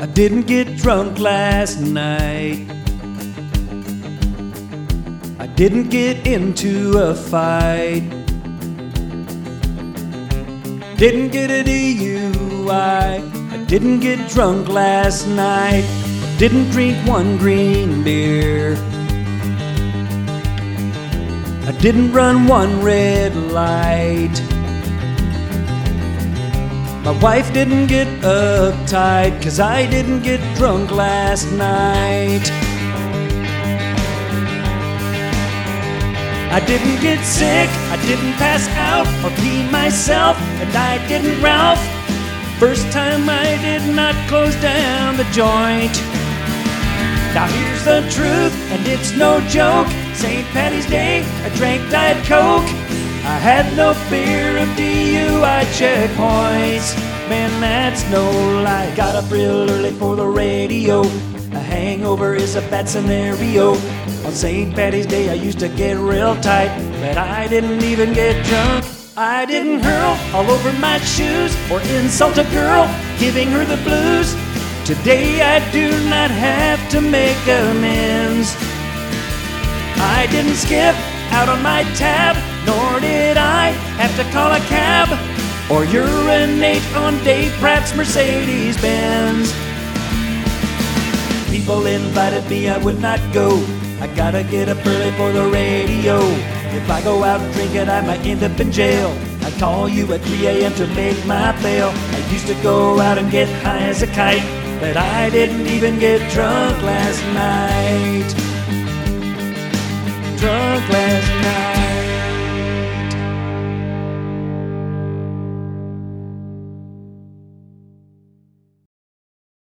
I didn't get drunk last night. I didn't get into a fight. Didn't get a DUI. I didn't get drunk last night. Didn't drink one green beer. I didn't run one red light. My wife didn't get uptight, cause I didn't get drunk last night. I didn't get sick, I didn't pass out or pee myself, and I didn't Ralph. First time I did not close down the joint. Now here's the truth, and it's no joke. St. Patty's Day, I drank Diet Coke. I had no fear of DUI checkpoints. Man, that's no lie. Got up real early for the radio. A hangover is a bad scenario. On St. Patty's Day, I used to get real tight, but I didn't even get drunk. I didn't hurl all over my shoes or insult a girl, giving her the blues. Today I do not have to make amends. I didn't skip out on my tab, nor did I have to call a cab or urinate on Dave Pratt's Mercedes Benz. People invited me, I would not go. I gotta get up early for the radio. If I go out drinking, I might end up in jail. I call you at 3 a.m. to make my bail. I used to go out and get high as a kite, but I didn't even get drunk last night.